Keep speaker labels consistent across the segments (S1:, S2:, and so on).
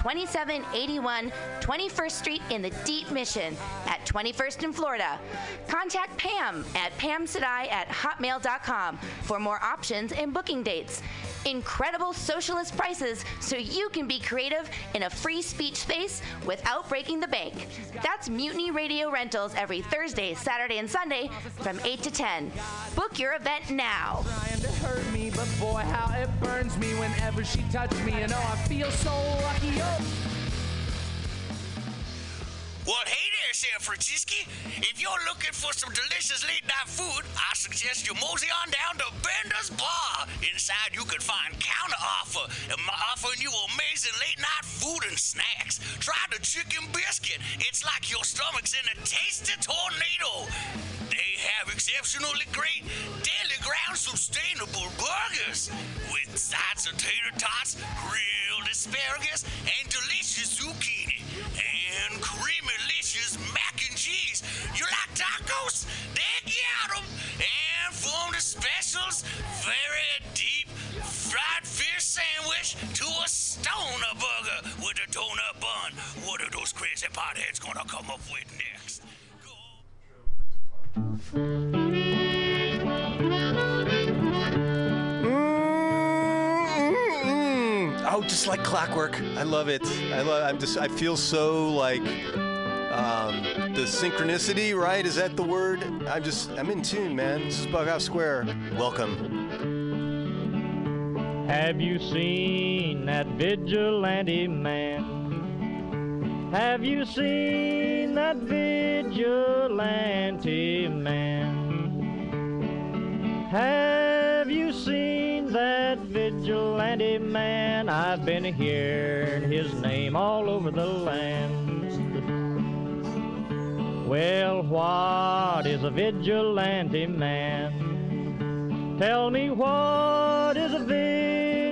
S1: 2781 21st Street in the Deep Mission at 21st in Florida. Contact Pam at pamsadai at hotmail.com for more options and booking dates. Incredible socialist prices so you can be creative in a free speech space without breaking the bank. That's Mutiny Radio Rentals every Thursday, Saturday, and Sunday from 8 to 10. Book your event now.
S2: But boy, how it burns me whenever she touches me. And oh, I feel so lucky. Oh.
S3: Well, hey there, San Francisco. If you're looking for some delicious late night food, I suggest you mosey on down to Bender's Bar. Inside, you can find counter offer, offering you amazing late night food and snacks. Try the chicken biscuit. It's like your stomach's in a tasty tornado. They have exceptionally great daily ground sustainable burgers with sides of tater tots, grilled asparagus, and delicious zucchini and creamy delicious mac and cheese. You like tacos? They got 'em. And from the specials, very deep fried fish sandwich to a stoner burger with a donut bun. What are those crazy potheads gonna come up with next?
S4: Oh, just like clockwork. I love it. I love. I'm just. I feel so like um, the synchronicity. Right? Is that the word? I'm just. I'm in tune, man. This is Bughouse Square. Welcome.
S5: Have you seen that vigilante man? Have you seen that vigilante man? Have you seen that vigilante man? I've been hearing his name all over the land. Well, what is a vigilante man? Tell me what is a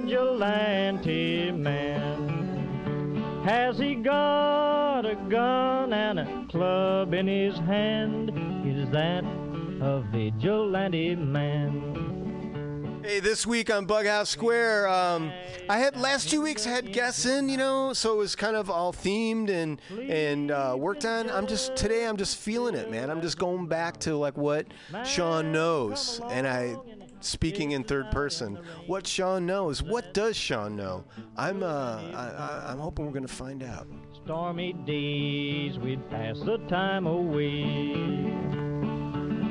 S5: vigilante man? Has he got a gun and a club in his hand? Is that a vigilante man?
S4: Hey, this week on Bughouse Square, um, I had last two weeks I had guests in, you know, so it was kind of all themed and and uh, worked on. I'm just today I'm just feeling it, man. I'm just going back to like what Sean knows, and I speaking in third person. What Sean knows. What does Sean know? I'm uh, I, I, I'm hoping we're gonna find out.
S5: Stormy days, we'd pass the time away.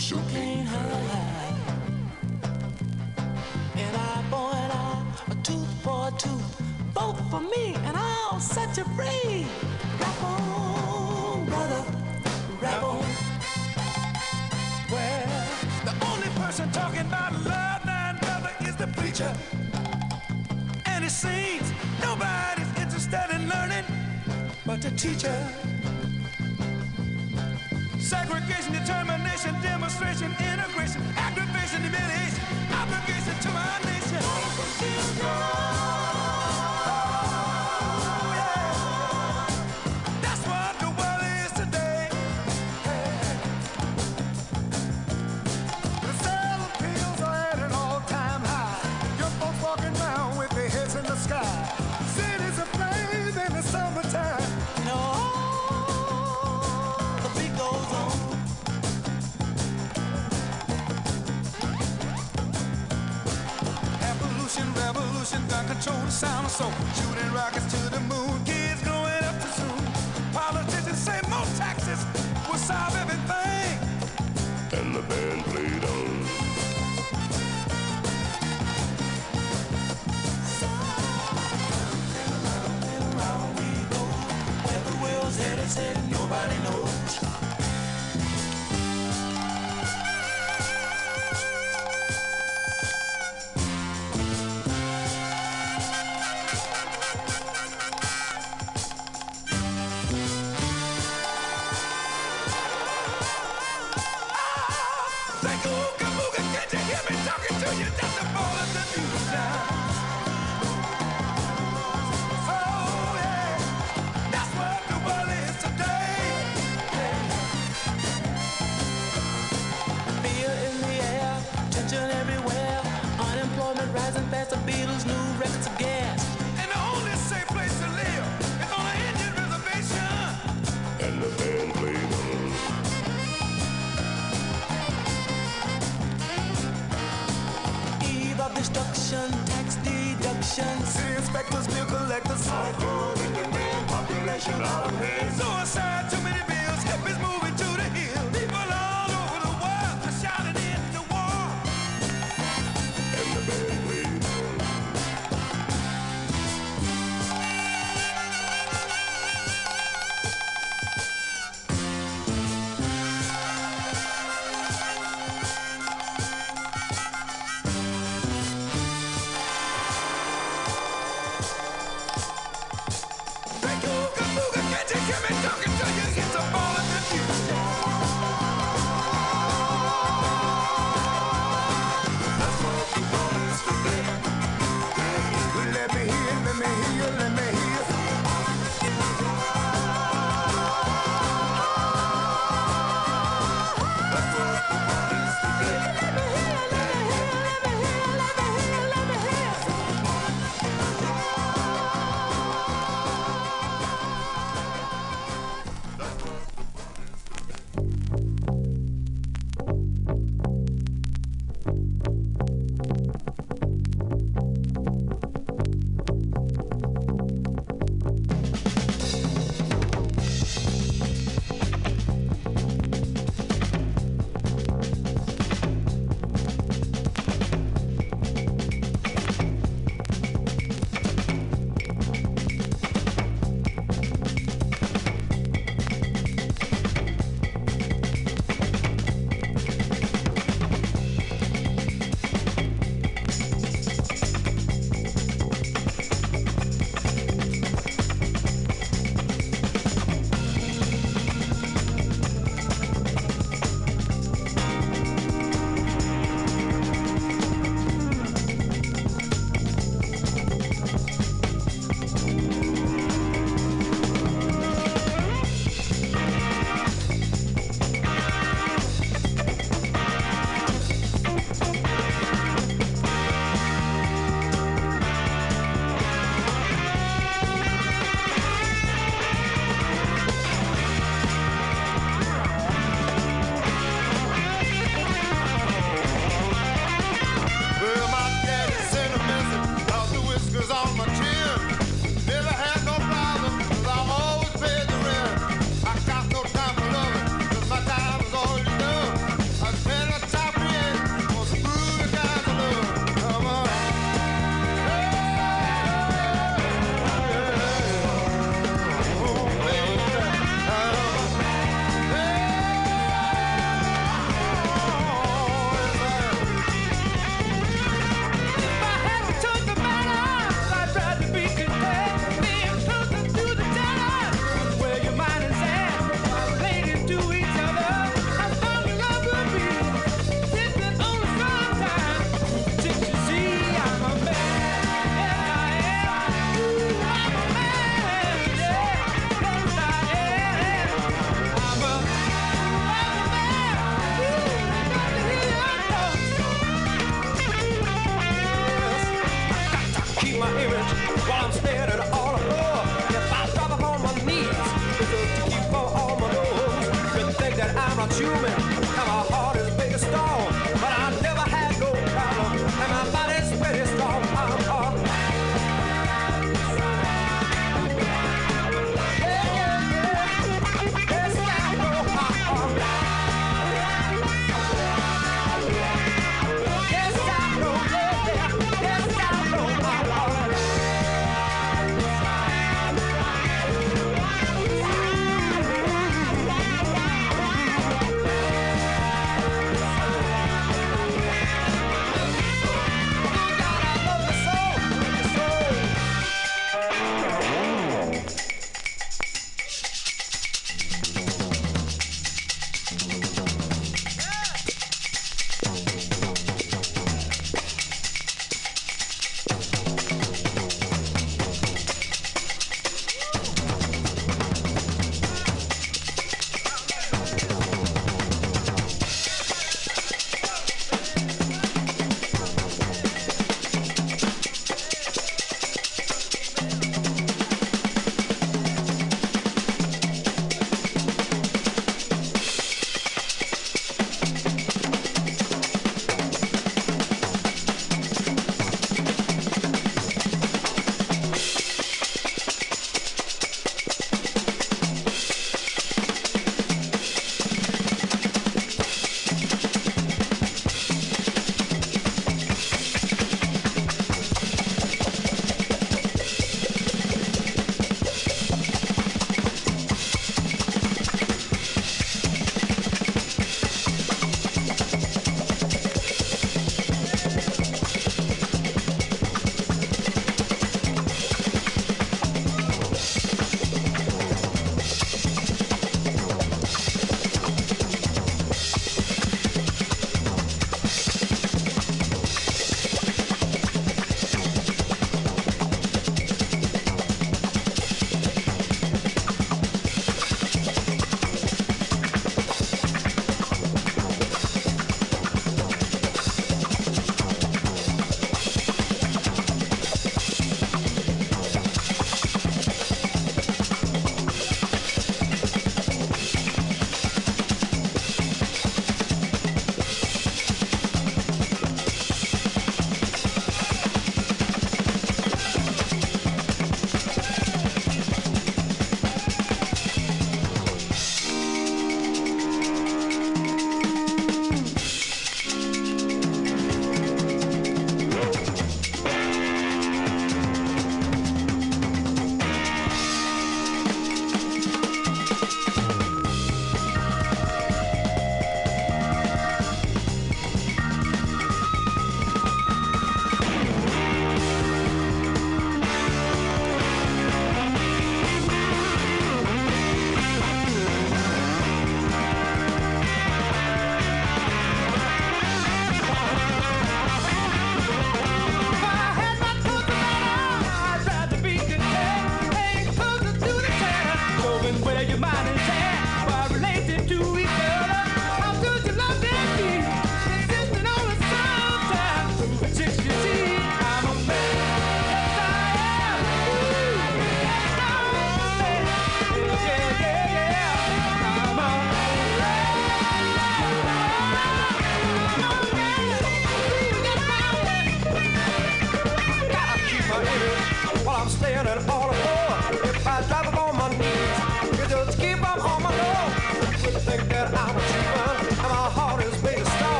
S2: You
S6: can't hide. And I, boy, and I, a tooth for a tooth, vote for me, and I'll set you free. Rap on, brother, rap on. Well, the only person talking about love now, brother, is the preacher. And it seems nobody's interested in learning but the teacher.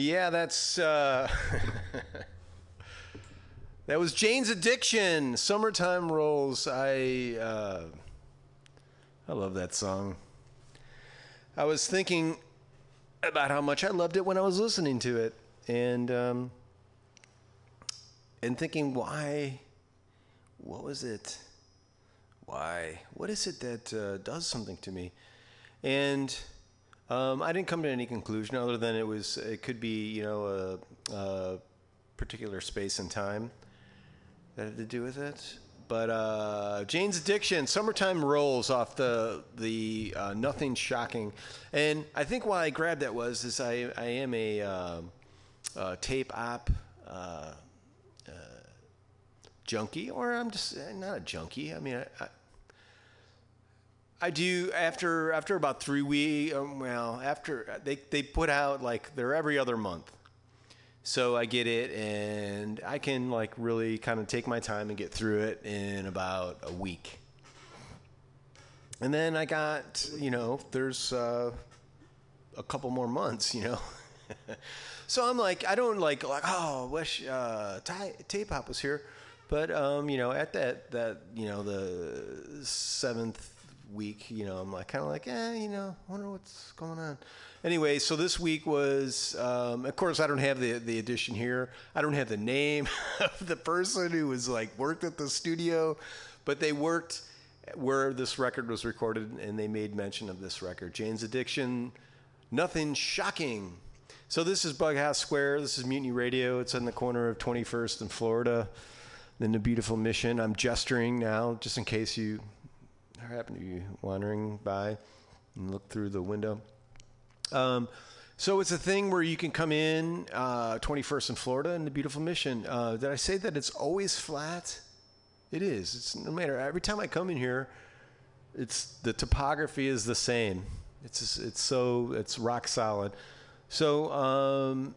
S6: Yeah, that's
S2: uh,
S4: that was Jane's Addiction. Summertime rolls. I uh, I love that song. I was thinking about how much I loved it when I was listening to it, and um, and thinking why. What was it? Why? What is it that uh, does something to me? And um, I didn't come to any conclusion other than it was it could be you know a, a particular space and time that had to do with it. But uh, Jane's Addiction, "Summertime Rolls" off the the uh, Nothing Shocking, and I think why I grabbed that was is I I am a uh, tape op. Uh, uh, junkie, or I'm just eh, not a junkie. I mean, I, I do after after about three weeks. Um, well, after they they put out like they're every other month, so I get it and I can like really kind of take my time and get through it in about a week. And then I got you know there's uh, a couple more months, you know. so I'm like I don't like like oh wish uh, Tape Op was here, but um, you know at that that you know the seventh week, you know, I'm like kind of like, eh, you know, wonder what's going on. Anyway, so this week was, um, of course, I don't have the the edition here. I don't have the name of the person who was like worked at the studio, but they worked where this record was recorded, and they made mention of this record, Jane's Addiction. Nothing shocking. So this is Bughouse Square. This is Mutiny Radio. It's in the corner of 21st and Florida, in the beautiful Mission. I'm gesturing now, just in case you happen to be wandering by and look through the window. Um, so it's a thing where you can come in uh, 21st in Florida in the beautiful Mission. Uh, did I say that it's always flat? It is. It's no matter every time I come in here, it's the topography is the same. It's just, it's so it's rock solid. So um,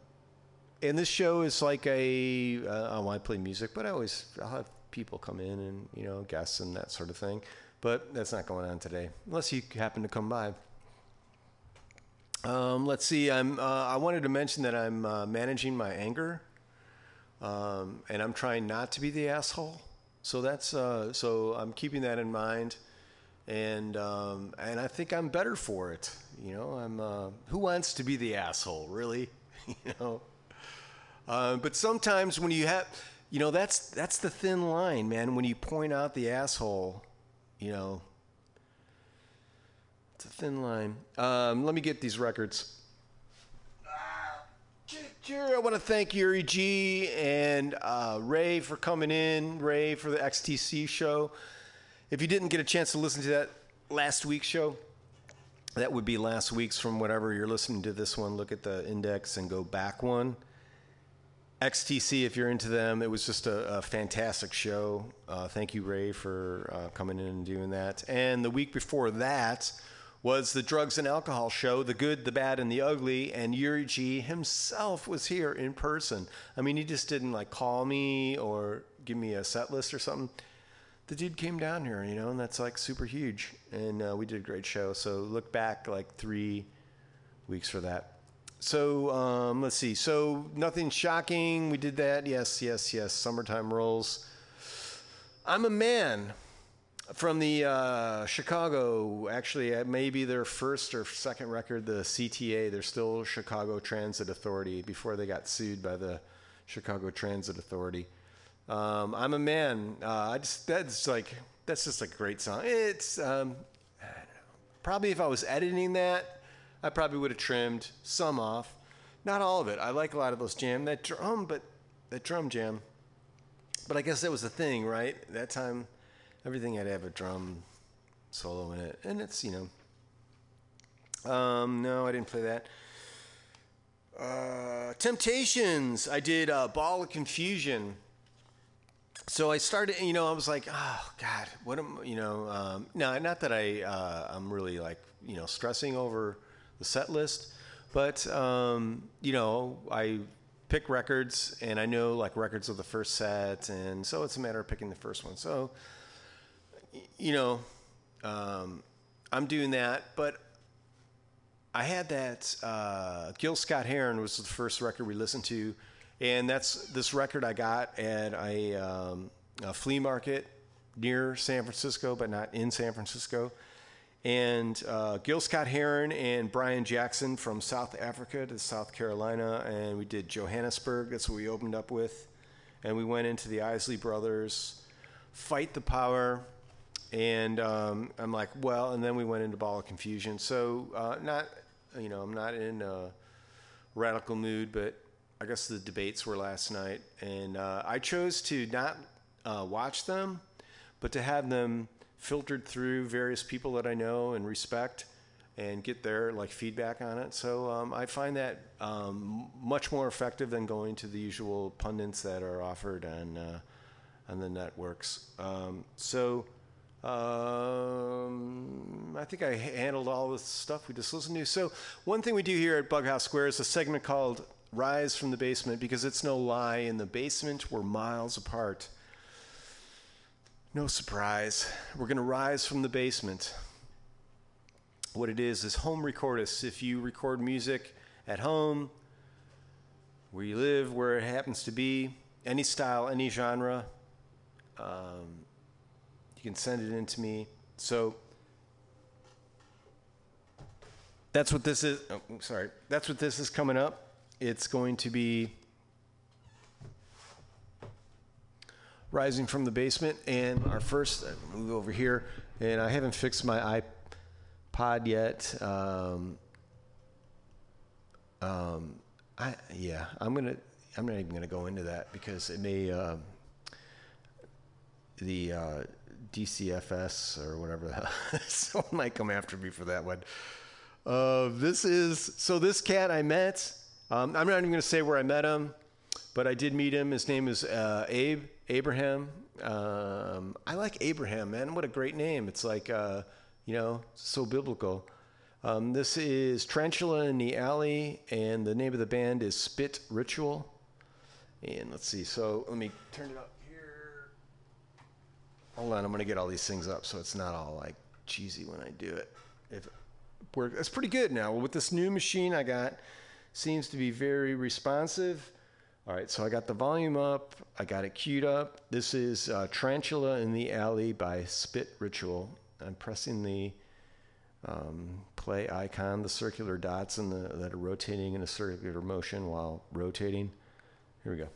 S4: and this show is like a uh, I play music, but I always I'll have people come in and you know guests and that sort of thing. But that's not going on today, unless you happen to come by. Um, let's see. I'm. Uh, I wanted to mention that I'm uh, managing my anger, um, and I'm trying not to be the asshole. So that's. Uh, so I'm keeping that in mind, and um, and I think I'm better for it. You know, I'm. Uh, who wants to be the asshole, really? you know. Uh, but sometimes when you have, you know, that's that's the thin line, man. When you point out the asshole, you know, it's a thin line. Um, let me get these records. Sure, I want to thank Yuri G and uh, Ray for coming in. Ray for the XTC show. If you didn't get a chance to listen to that last week's show, that would be last week's from whatever you're listening to this one. Look at the index and go back one. XTC, if you're into them, it was just a, a fantastic show. Uh, thank you, Ray, for uh, coming in and doing that. And the week before that was the drugs and alcohol show, the good, the bad, and the ugly. And Yuri G himself was here in person. I mean, he just didn't like call me or give me a set list or something. The dude came down here, you know, and that's like super huge. And uh, we did a great show. So look back like three weeks for that. So um, let's see. So nothing shocking. We did that. Yes, yes, yes. Summertime rolls. I'm a man from the uh, Chicago. Actually, maybe their first or second record, the CTA. They're still Chicago Transit Authority before they got sued by the Chicago Transit Authority. Um, I'm a man. Uh, I just that's like that's just a great song. It's um, probably if I was editing that. I probably would have trimmed some off. Not all of it. I like a lot of those jam. That drum, but that drum jam. But I guess that was the thing, right? That time, everything had to have a drum solo in it. And it's, you know. Um, no, I didn't play that. Uh, Temptations. I did uh, Ball of Confusion. So I started, you know, I was like, oh God, what am, you know, um, no, not that I, uh, I'm really like, you know, stressing over the set list. But um, you know, I pick records, and I know like records of the first set, and so it's a matter of picking the first one. So you know, um, I'm doing that, but I had that uh, Gil Scott Heron was the first record we listened to, and that's this record I got at a, um, a flea market near San Francisco, but not in San Francisco. And uh, Gil Scott Heron and Brian Jackson from South Africa to South Carolina, and we did Johannesburg. That's what we opened up with, and we went into the Isley Brothers, Fight the Power, and um, I'm like, well, and then we went into Ball of Confusion. So uh, not, you know, I'm not in a radical mood, but I guess the debates were last night, and uh, I chose to not uh, watch them, but to have them filtered through various people that I know and respect, and get their like feedback on it. So um, I find that um, much more effective than going to the usual pundits that are offered on uh, on the networks. Um, so. Um, I think I handled all the stuff we just listened to. So, one thing we do here at Bughouse Square is a segment called Rise from the Basement because it's no lie. In the basement, we're miles apart. No surprise. We're going to rise from the basement. What it is is home recordists. If you record music at home, where you live, where it happens to be, any style, any genre, um, you can send it in to me. So that's what this is. Oh, sorry. That's what this is coming up. It's going to be rising from the basement, and our first uh, move over here. And I haven't fixed my iPod yet. Um, um, I yeah, I'm gonna. I'm not even gonna go into that because it may. Um, the uh, DCFS or whatever the hell. Someone might come after me for that one. Uh, this is so. This cat I met. Um, I'm not even going to say where I met him, but I did meet him. His name is uh, Abe Abraham. Um, I like Abraham, man. What a great name! It's like uh, you know, so biblical. Um, this is Tarantula in the Alley, and the name of the band is Spit Ritual. And let's see. So let me turn it up here. Hold on, I'm gonna get all these things up so it's not all like cheesy when I do it. If it's pretty good now with this new machine I got. Seems to be very responsive. All right, so I got the volume up. I got it queued up. This is uh, Tarantula in the Alley by Spit Ritual. I'm pressing the um, play icon, the circular dots the, that are rotating in a circular motion while rotating. Here we go.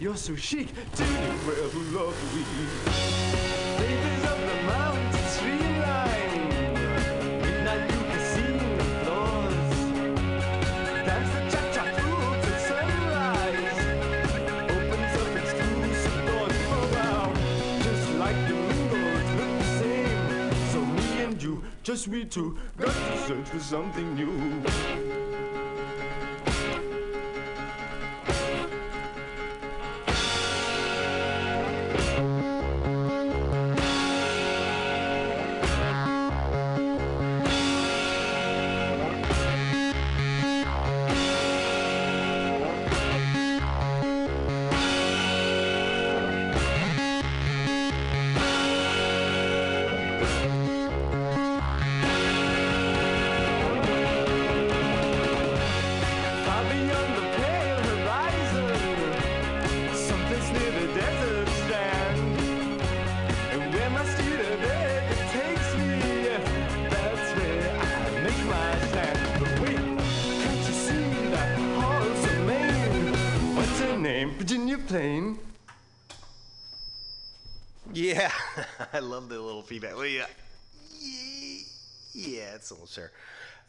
S7: You're so chic, to the world of the mountain streamline, midnight blue casino floors. Dance the cha-cha through to sunrise. Opens up exclusive doors for our just like the windows look the same. So me and you, just we two, got to search for something new.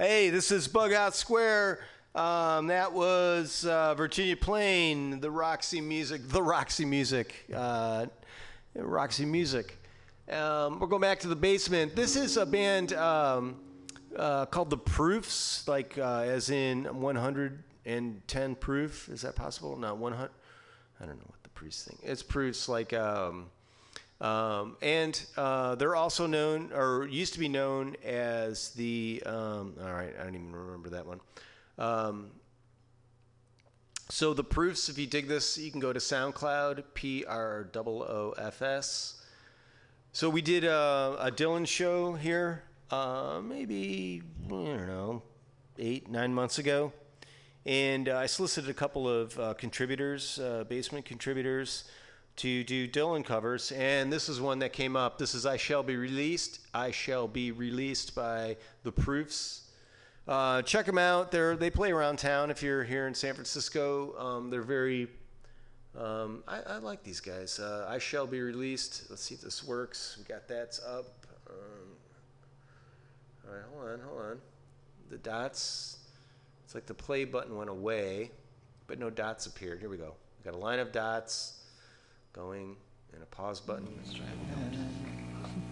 S4: Hey, this is Bughouse Square. Um, that was uh, Virginia Plain, the Roxy Music, the Roxy Music, uh, Roxy Music. Um, we're going back to the basement. This is a band um, uh, called the Proofs, like uh, as in 110 proof. Is that possible? No, 100. I don't know what the proofs thing. It's proofs like. Um, um, and uh, they're also known, or used to be known as the. Um, all right, I don't even remember that one. Um, so the proofs, if you dig this, you can go to SoundCloud, P R O O F S. So we did a, a Dylan show here, uh, maybe I don't know, eight nine months ago, and uh, I solicited a couple of uh, contributors, uh, basement contributors, to do Dylan covers, and this is one that came up. This is "I Shall Be Released." "I Shall Be Released" by the Proofs. Uh, check them out. They're they play around town. If you're here in San Francisco, um, they're very. Um, I, I like these guys. Uh, I shall be released. Let's see if this works. We got that's up. Um, all right, hold on, hold on. The dots. It's like the play button went away, but no dots appeared. Here we go. We got a line of dots going and a pause button. Let's try it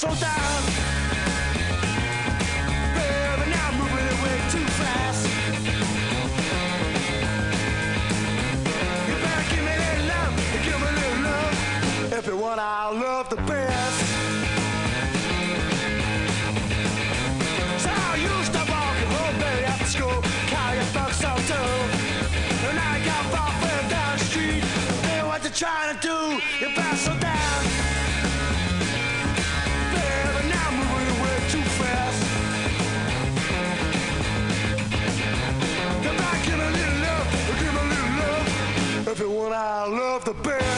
S8: so
S9: down. Baby, now I'm moving it way too fast. You better give me that love, give me that love. Everyone I love the best. So I used to walk baby, after school. And I down the street. What you trying to do? You better so down. everyone I love the best.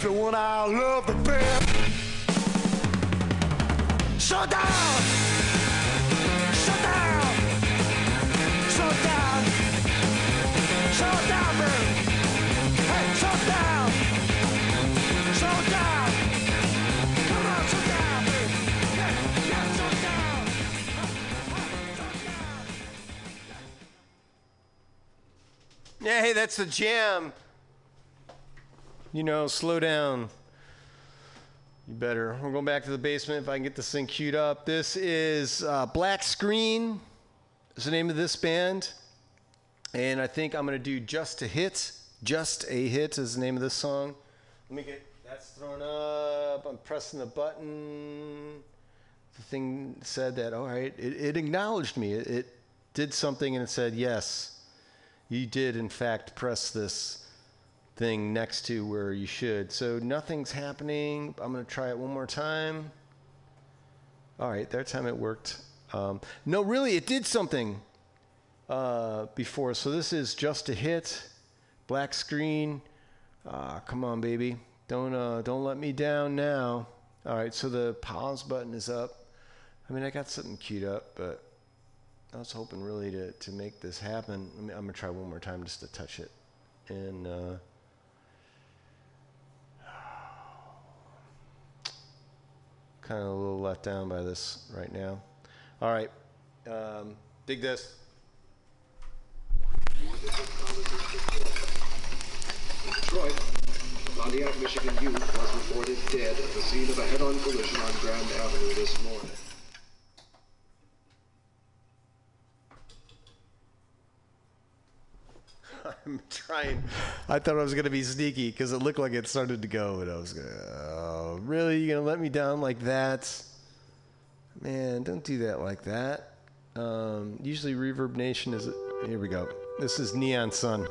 S9: If you want our love. Shut down! Shut down! Shut down! Shut down, man! Hey, shut down! Shut down! Come on, shut down, man! Yeah, shut down!
S4: Hey, that's the jam you know, slow down. You better. We're going back to the basement if I can get this thing queued up. This is uh, Black Screen, is the name of this band. And I think I'm going to do Just a Hit. Just a Hit is the name of this song. Let me get that's thrown up. I'm pressing the button. The thing said that, all right, it, it acknowledged me. It, it did something and it said, yes, you did, in fact, press this thing next to where you should. So nothing's happening. I'm going to try it one more time. All right, that time it worked. Um, no, really, it did something uh, before. So this is just a hit, black screen. Ah, come on, baby, don't uh, don't let me down now. All right, so the pause button is up. I mean, I got something queued up, but I was hoping really to to make this happen. I mean, I'm gonna try one more time just to touch it, and. Kind of a little let down by this right now. All right, um, dig this.
S10: Detroit, Pontiac, Michigan youth was reported dead at the scene of a head-on collision on Grand Avenue this morning.
S4: I'm trying. I thought I was gonna be sneaky because it looked like it started to go, and I was gonna. Oh, really? You're gonna let me down like that? Man, don't do that like that. Um, usually, Reverb Nation is. Here we go. This is Neon Sun.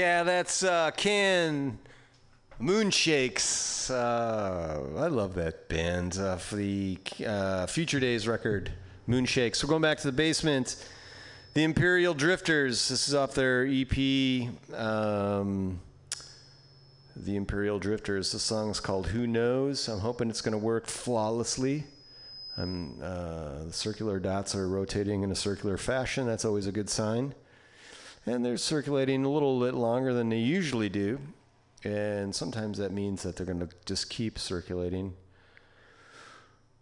S4: Yeah, that's uh, Can Moonshakes. Uh, I love that band uh, for the uh, Future Days record, Moonshakes. We're going back to the basement. The Imperial Drifters. This is off their EP. Um, the Imperial Drifters. The song's called Who Knows. I'm hoping it's going to work flawlessly. Um, uh, the circular dots are rotating in a circular fashion. That's always a good sign and they're circulating a little bit longer than they usually do. And sometimes that means that they're going to just keep circulating.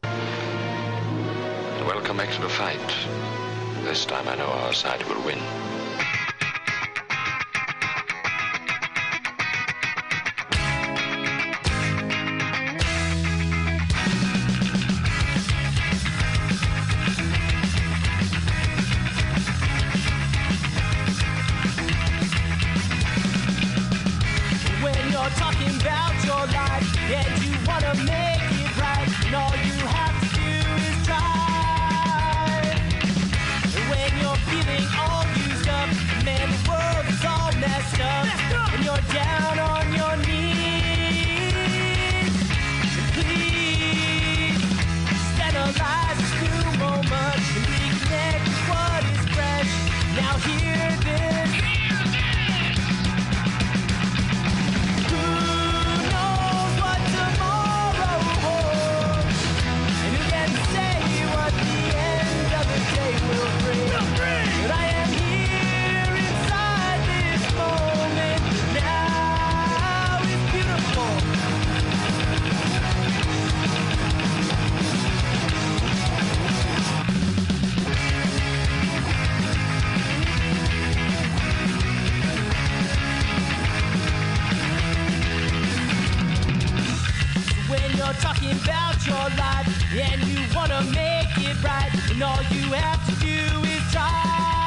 S11: Welcome back to the fight. This time I know our side will win.
S12: When you're talking about your life and you wanna make it right, and all you have to do is try.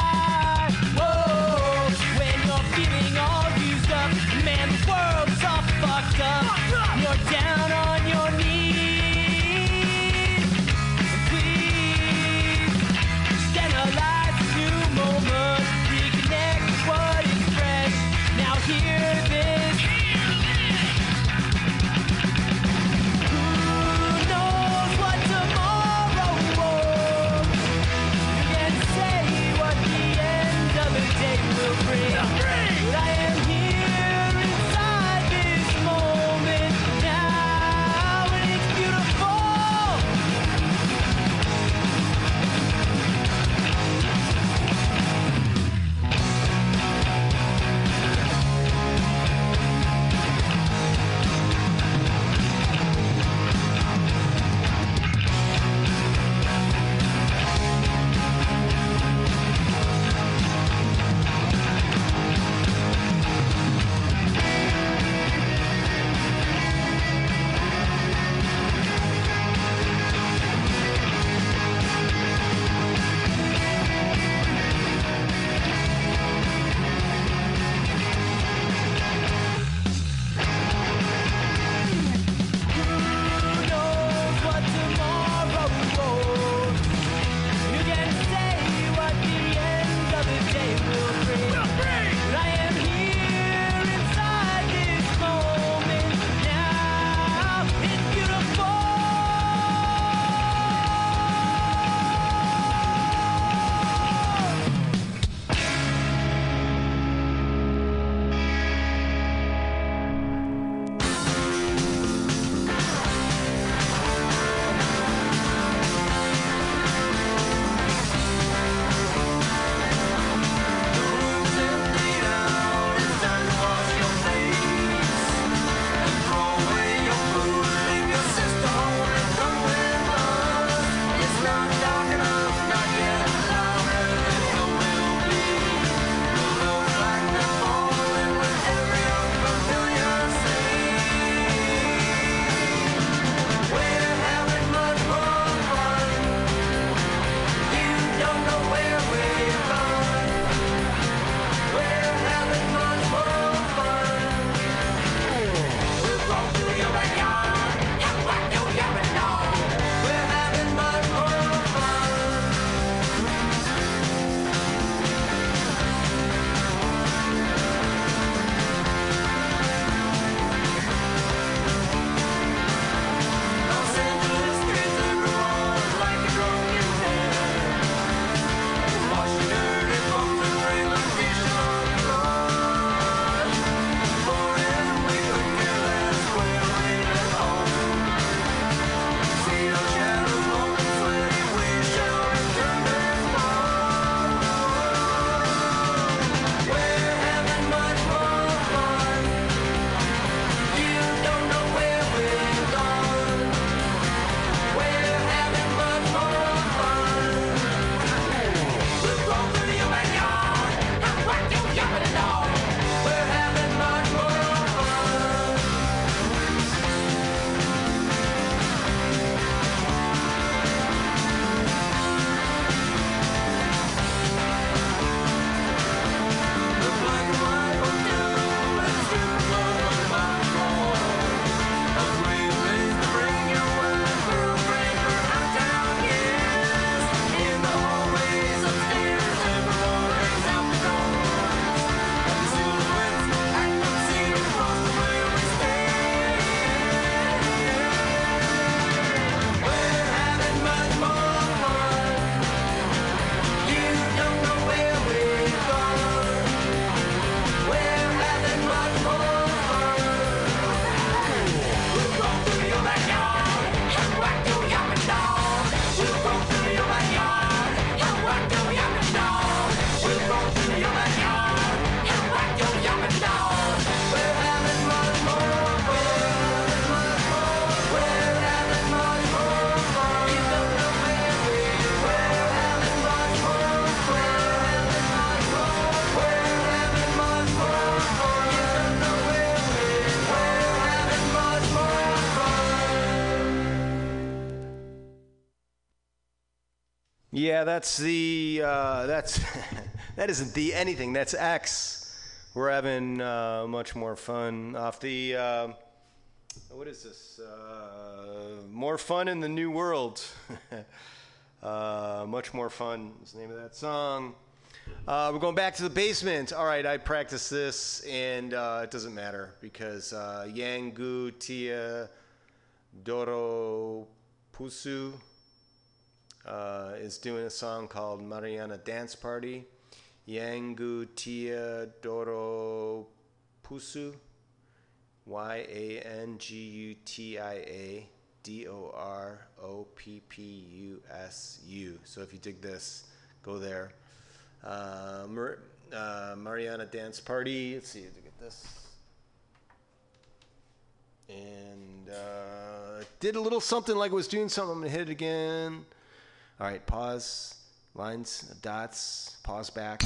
S4: Yeah, that's the uh, that's that isn't the anything. That's X. We're having uh, much more fun off the uh, what is this? Uh, more fun in the new world. uh, much more fun is the name of that song. Uh, we're going back to the basement. All right, I practiced this, and it doesn't matter because uh, Yangu Tia Doro Pusu uh, is doing a song called Mariana Dance Party. Yangu Tia Doro Pusu. Y A N G U T I A D O R O P P U S U. So if you dig this, go there. Uh, Mar- uh, Mariana Dance Party. Let's see, to get this. And uh, did a little something like it was doing something. I'm going to hit it again. All right, pause. Lines, dots, pause back.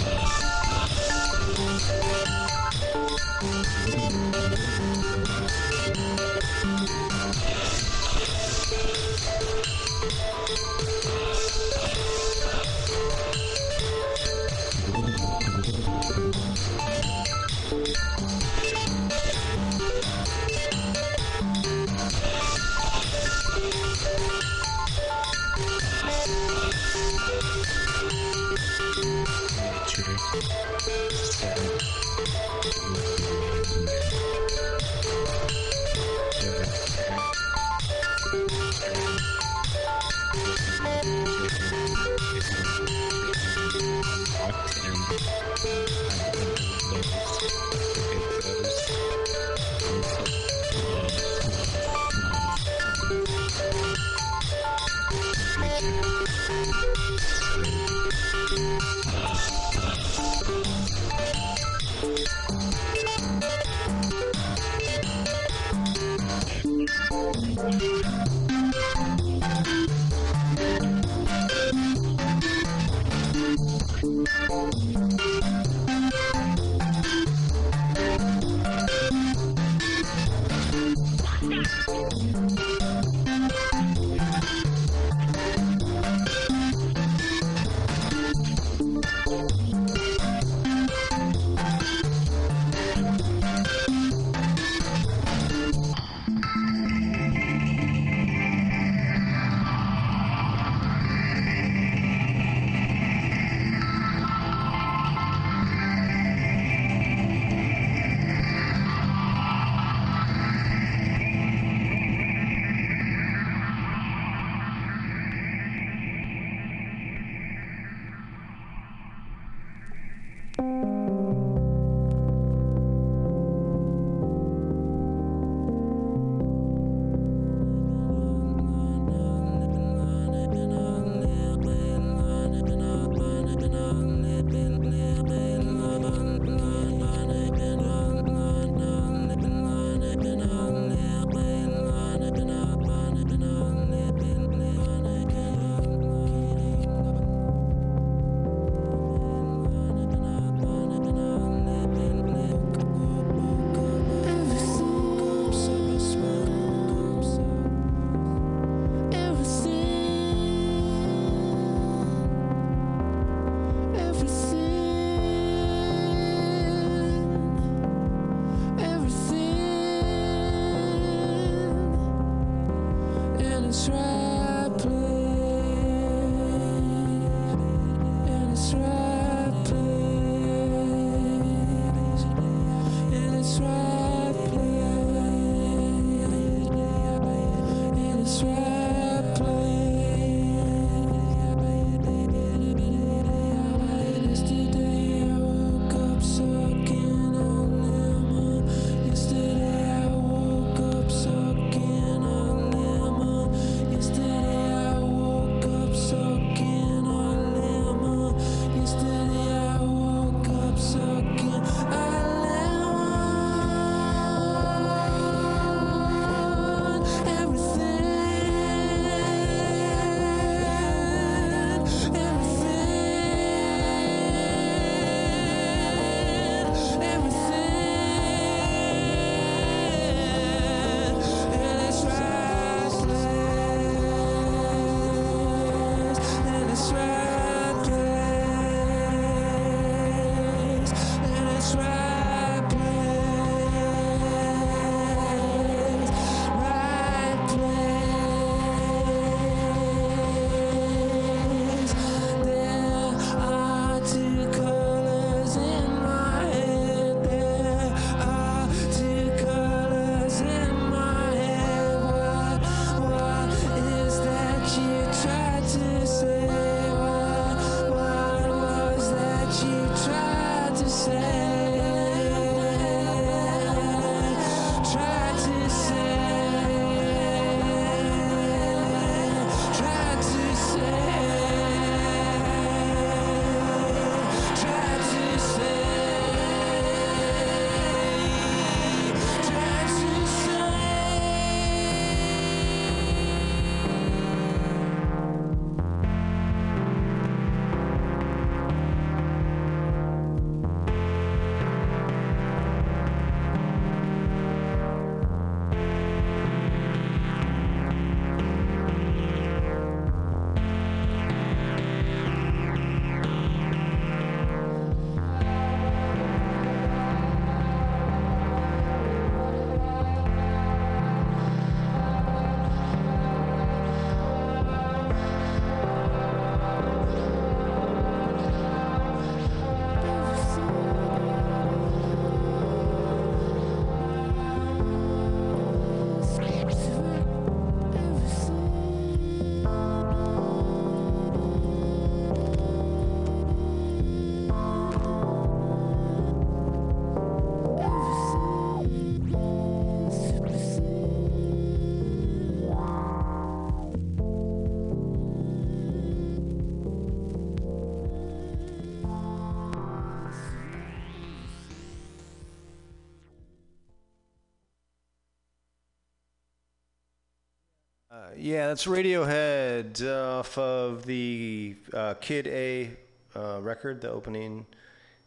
S4: Yeah, that's Radiohead off of the uh, Kid A uh, record, the opening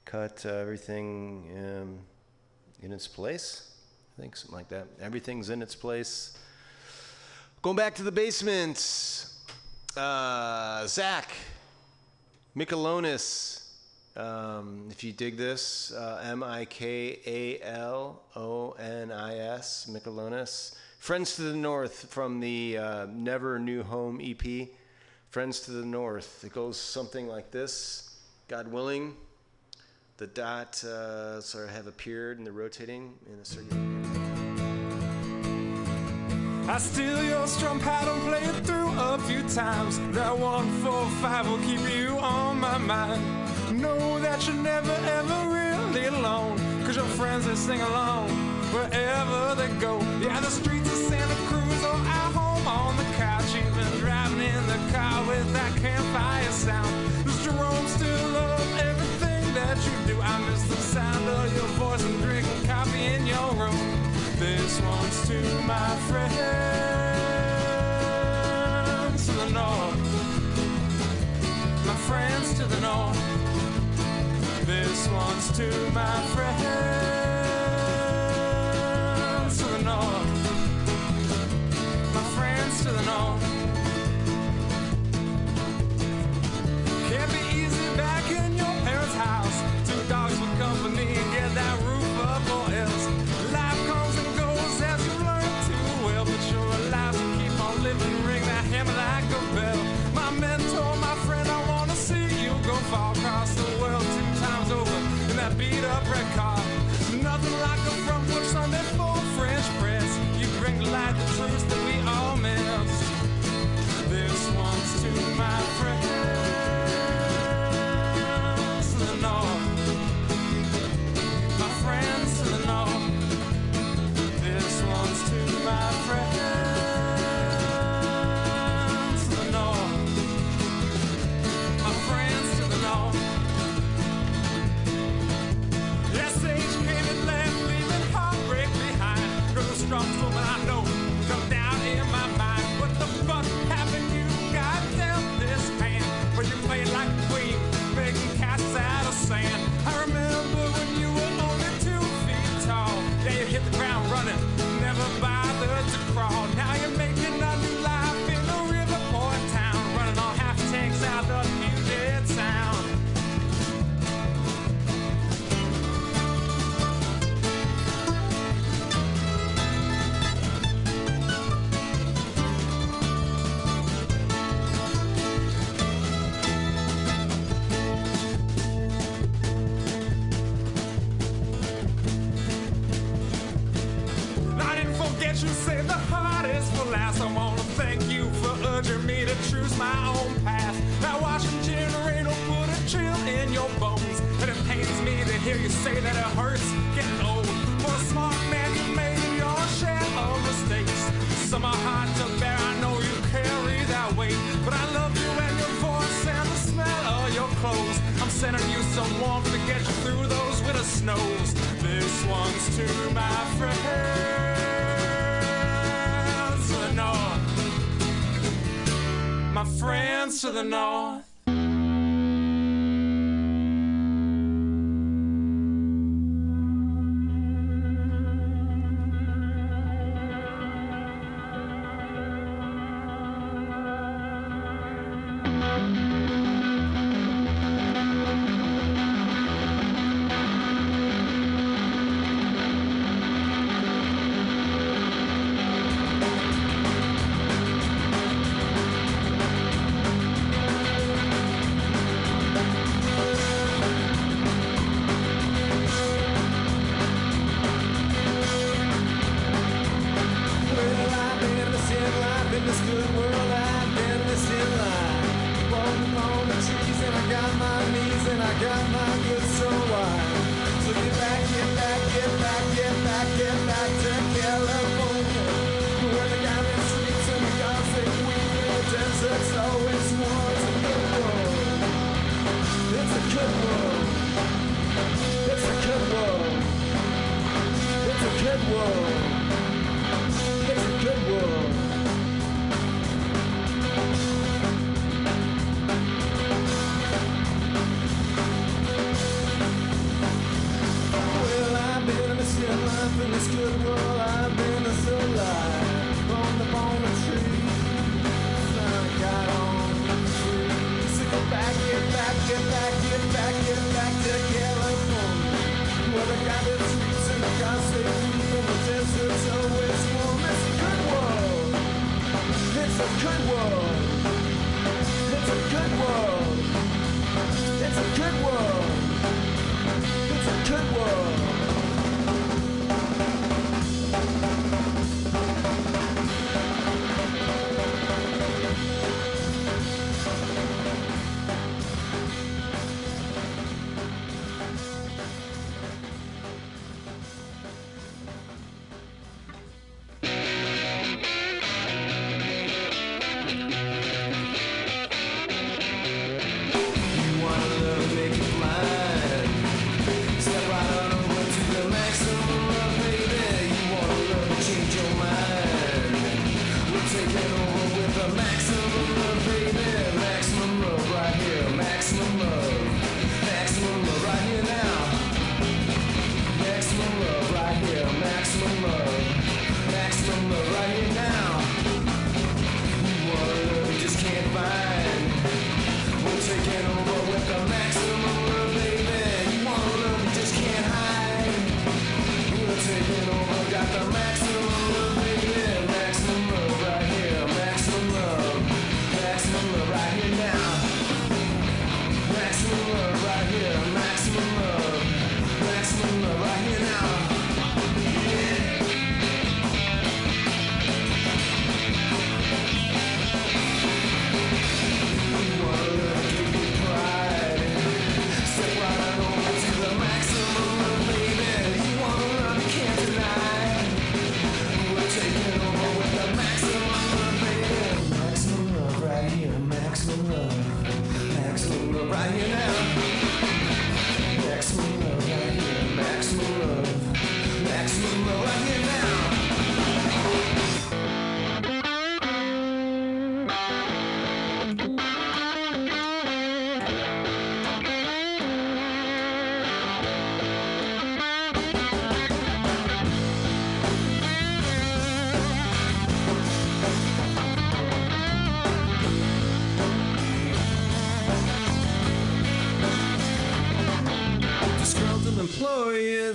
S4: cut, uh, everything um, in its place. I think something like that. Everything's in its place. Going back to the basement, uh, Zach Mikalonis. Um, if you dig this, uh, M I K A L O N I S, Mikalonis. Friends to the North from the uh, Never New Home EP. Friends to the North. It goes something like this God willing, the dot uh, sort of have appeared and they're rotating in a circuit.
S2: I steal your strum and play it through a few times. That one, four, five will keep you on my mind. Know that you're never ever really alone. Cause your friends they sing along wherever they go. Yeah, the streets of Santa Cruz or at home on the couch. Even driving in the car with that campfire sound. Does Jerome still love everything that you do? I miss the sound of your voice and drinking coffee in your room. This one's to my friends to the north. My friends to the north. This one's to my friends north. My friends to the north.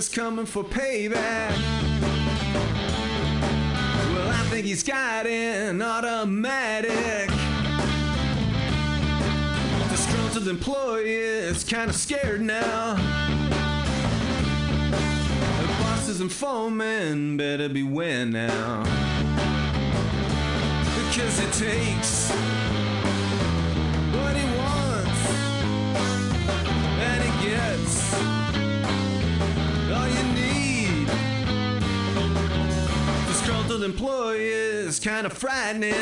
S4: Employees coming for payback. Well, I think he's got an automatic. Disgruntled employees kind of scared now. The bosses and foremen better beware now. Because it takes Disgruntled is kind of frightening.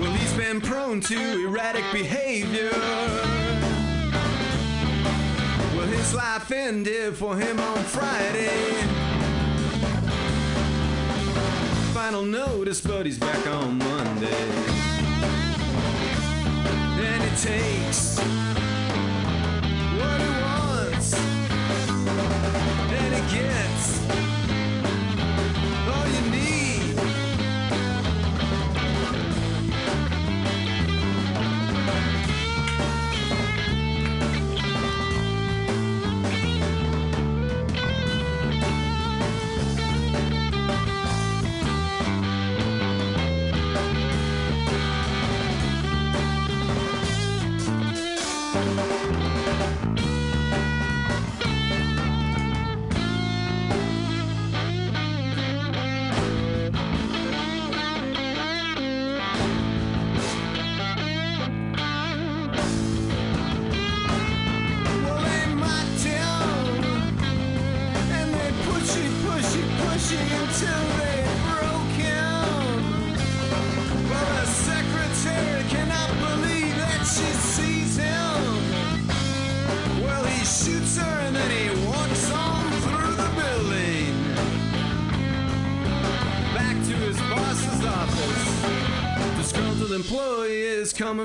S4: Well, he's been prone to erratic behavior. Well, his life ended for him on Friday. Final notice, but he's back on Monday. And it takes what he wants, and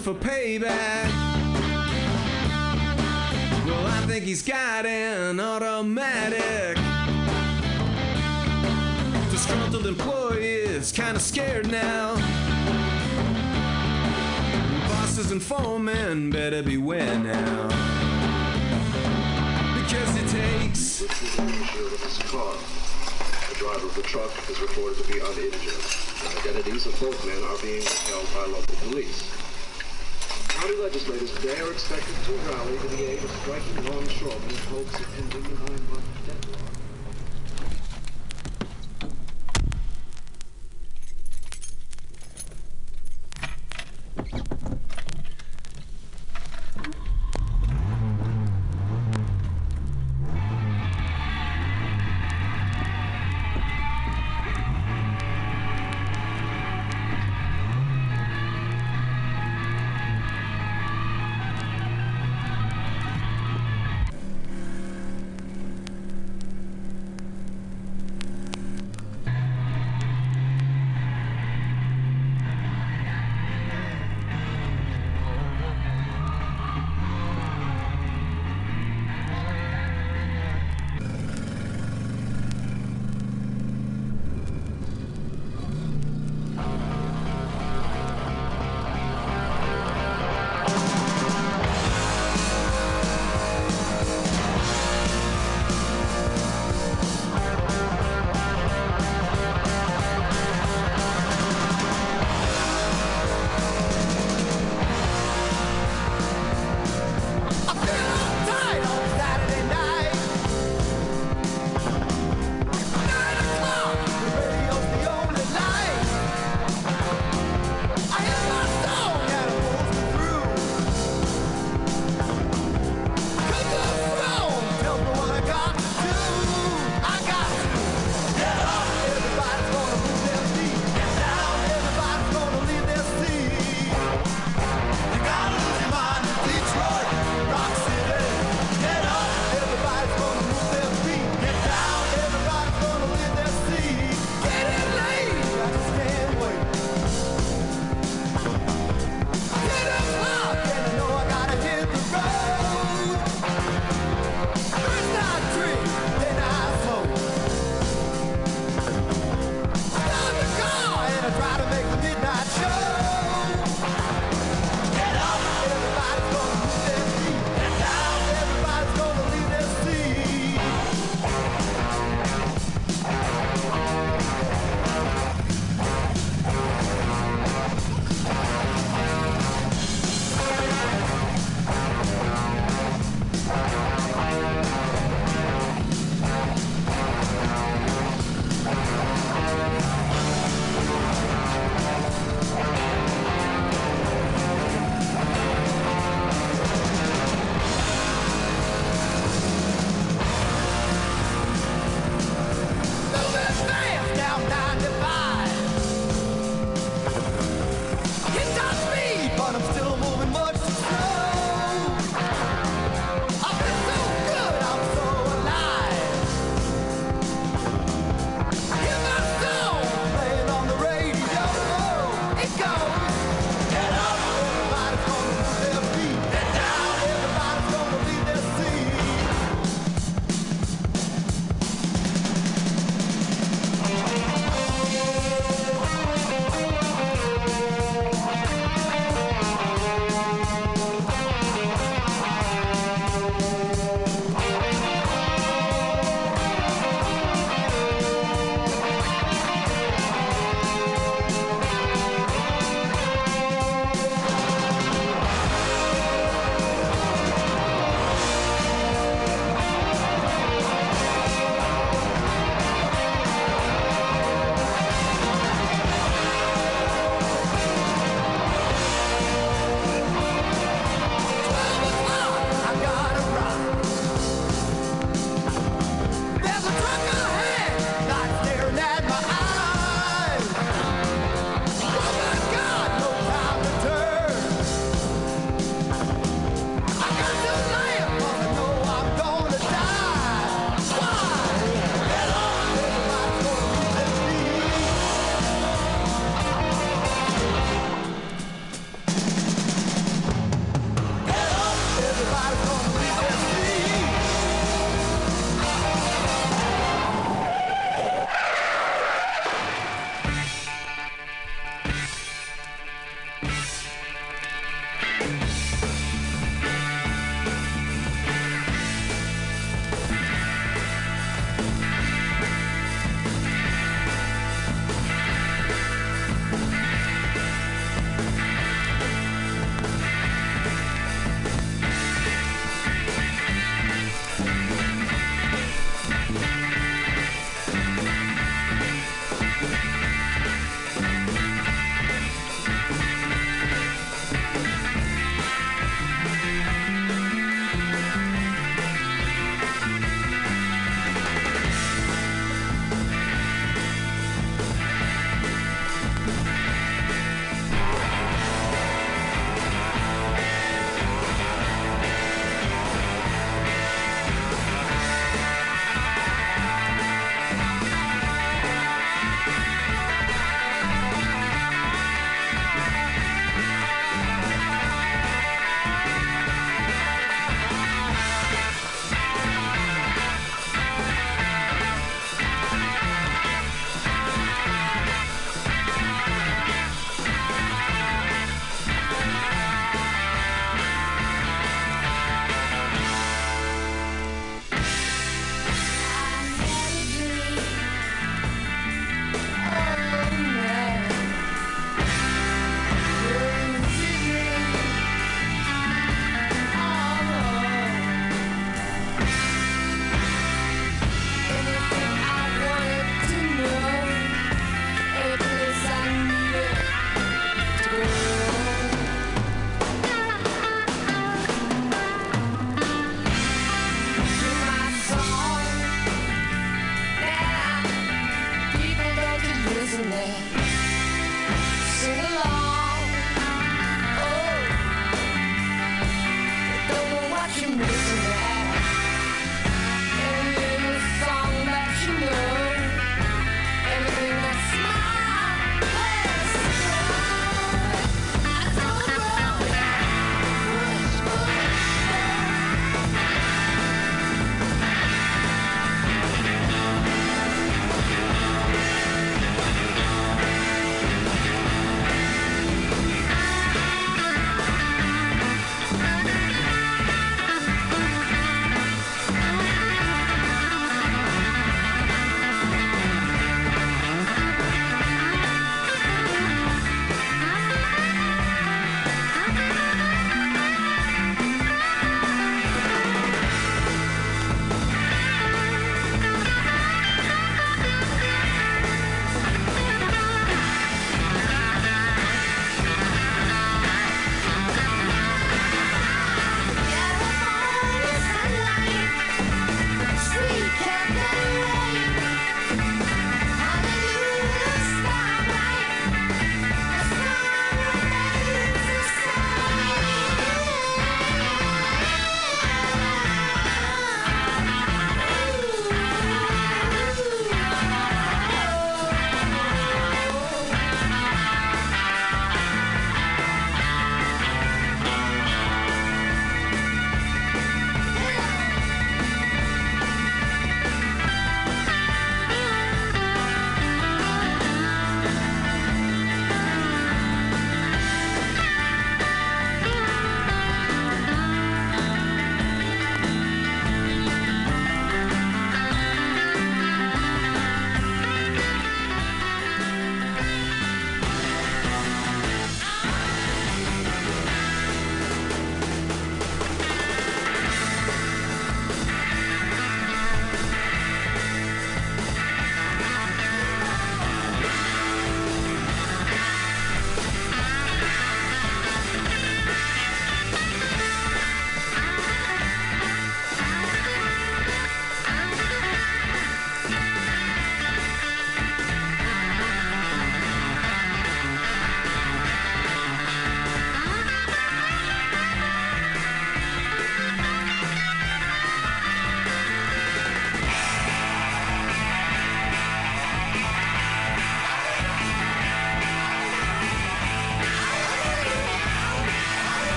S4: for payback. Well, I think he's got an automatic. Disgruntled employee is kind of scared now. Bosses and foremen better beware now. Because it takes
S10: the driver of the truck is reported to be uninjured. The identities of both men are being held by local police. County legislators today are expected to rally to the aid of striking longshoremen in hopes of ending the nine-month deadlock.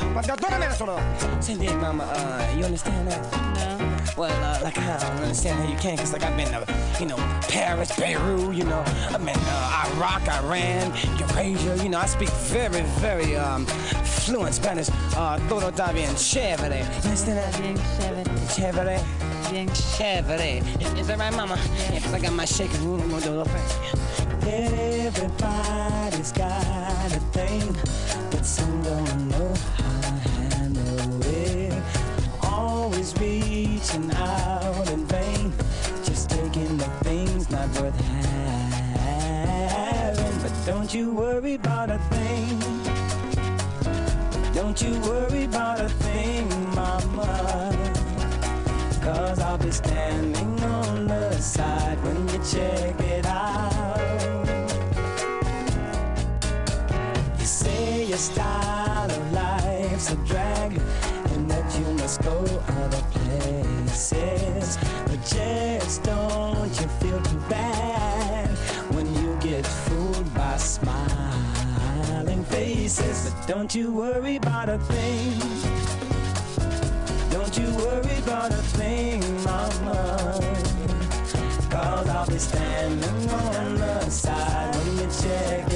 S6: Nero ma da dove me ne sono
S9: Senti, mama, uh, you understand that? No. Well, uh, like I don't understand how you can, cause like I've been to, you know, Paris, Beirut, you know, I've been uh, Iraq, Iran, Eurasia, you know, I speak very, very um, fluent Spanish. Uh, todo está bien chévere. You understand that? Bien chévere. Chévere. Bien chévere. Is, is that right, mama? Yeah, cause I got my shaker. I'm gonna do a little thing. Everybody's got a thing, worth having. But don't you worry about a thing. Don't you worry about a thing, mama. Cause I'll be standing on the side when you check it out. You say your style of life's a drag and that you must go other places. But just don't faces. But don't you worry about a thing. Don't you worry about a thing, mama. Cause I'll be standing on the side when you check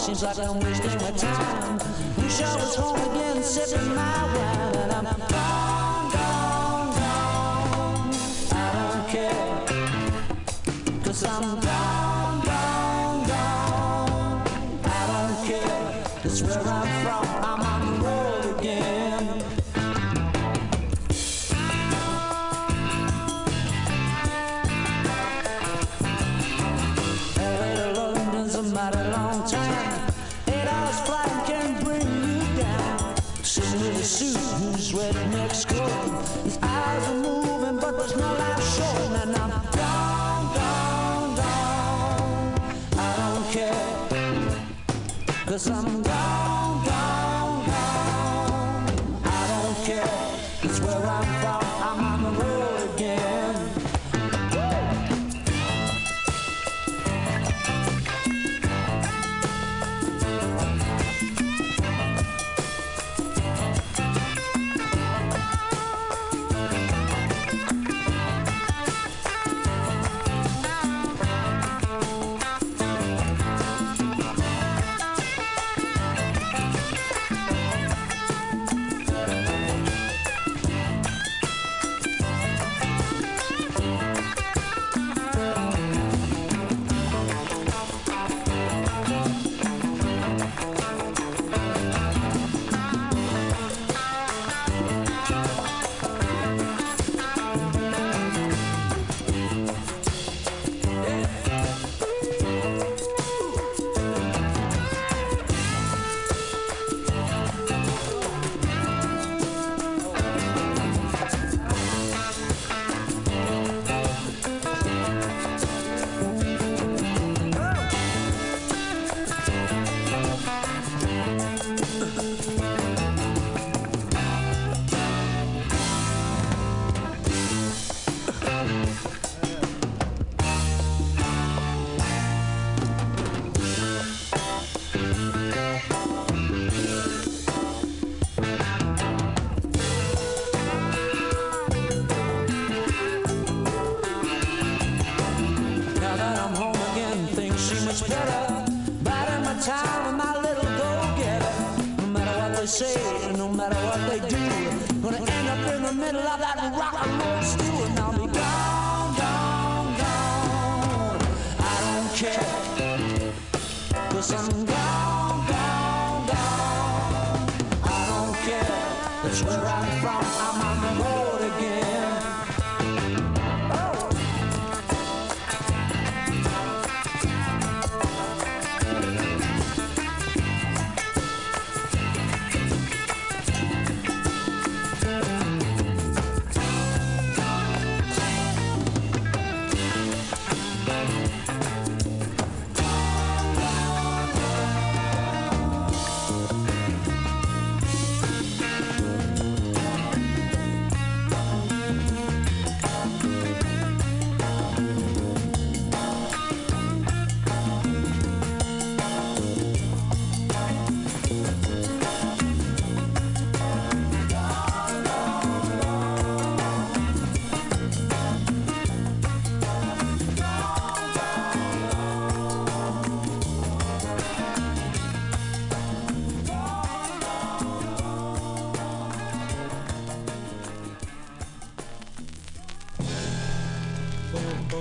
S9: Seems like I'm wasting my time. Wish I was home again, sipping I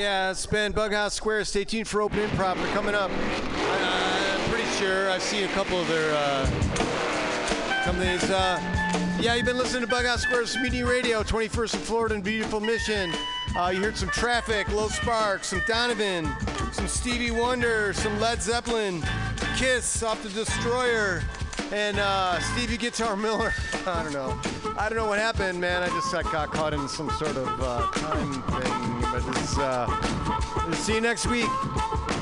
S4: Yeah, it's been Bughouse Square. Stay tuned for Open Improv. They're coming up. Uh, I'm pretty sure I've seen a couple of their uh, companies. Uh, yeah, you've been listening to Bughouse Square's Community Radio, 21st in Florida and beautiful Mission. Uh, you heard some Traffic, Low Sparks, some Donovan, some Stevie Wonder, some Led Zeppelin, Kiss off the Destroyer, and uh, Stevie Guitar Miller. I don't know. I don't know what happened, man. I just got, got caught in some sort of uh, time thing. But it's, uh, see you next week.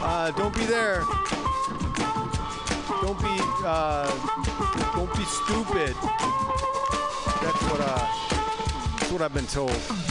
S4: Uh, don't be there. Don't be, uh, don't be stupid. That's what, uh, that's what I've been told.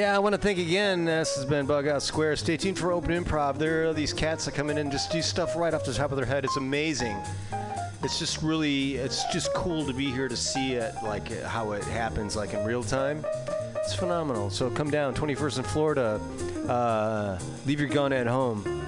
S4: Yeah, I want to thank again. This has been Bughouse Square. Stay tuned for Open Improv. There are these cats that come in and just do stuff right off the top of their head. It's amazing. It's just really, it's just cool to be here to see it, like how it happens, like in real time. It's phenomenal. So come down, 21st in Florida. Uh, leave your gun at home.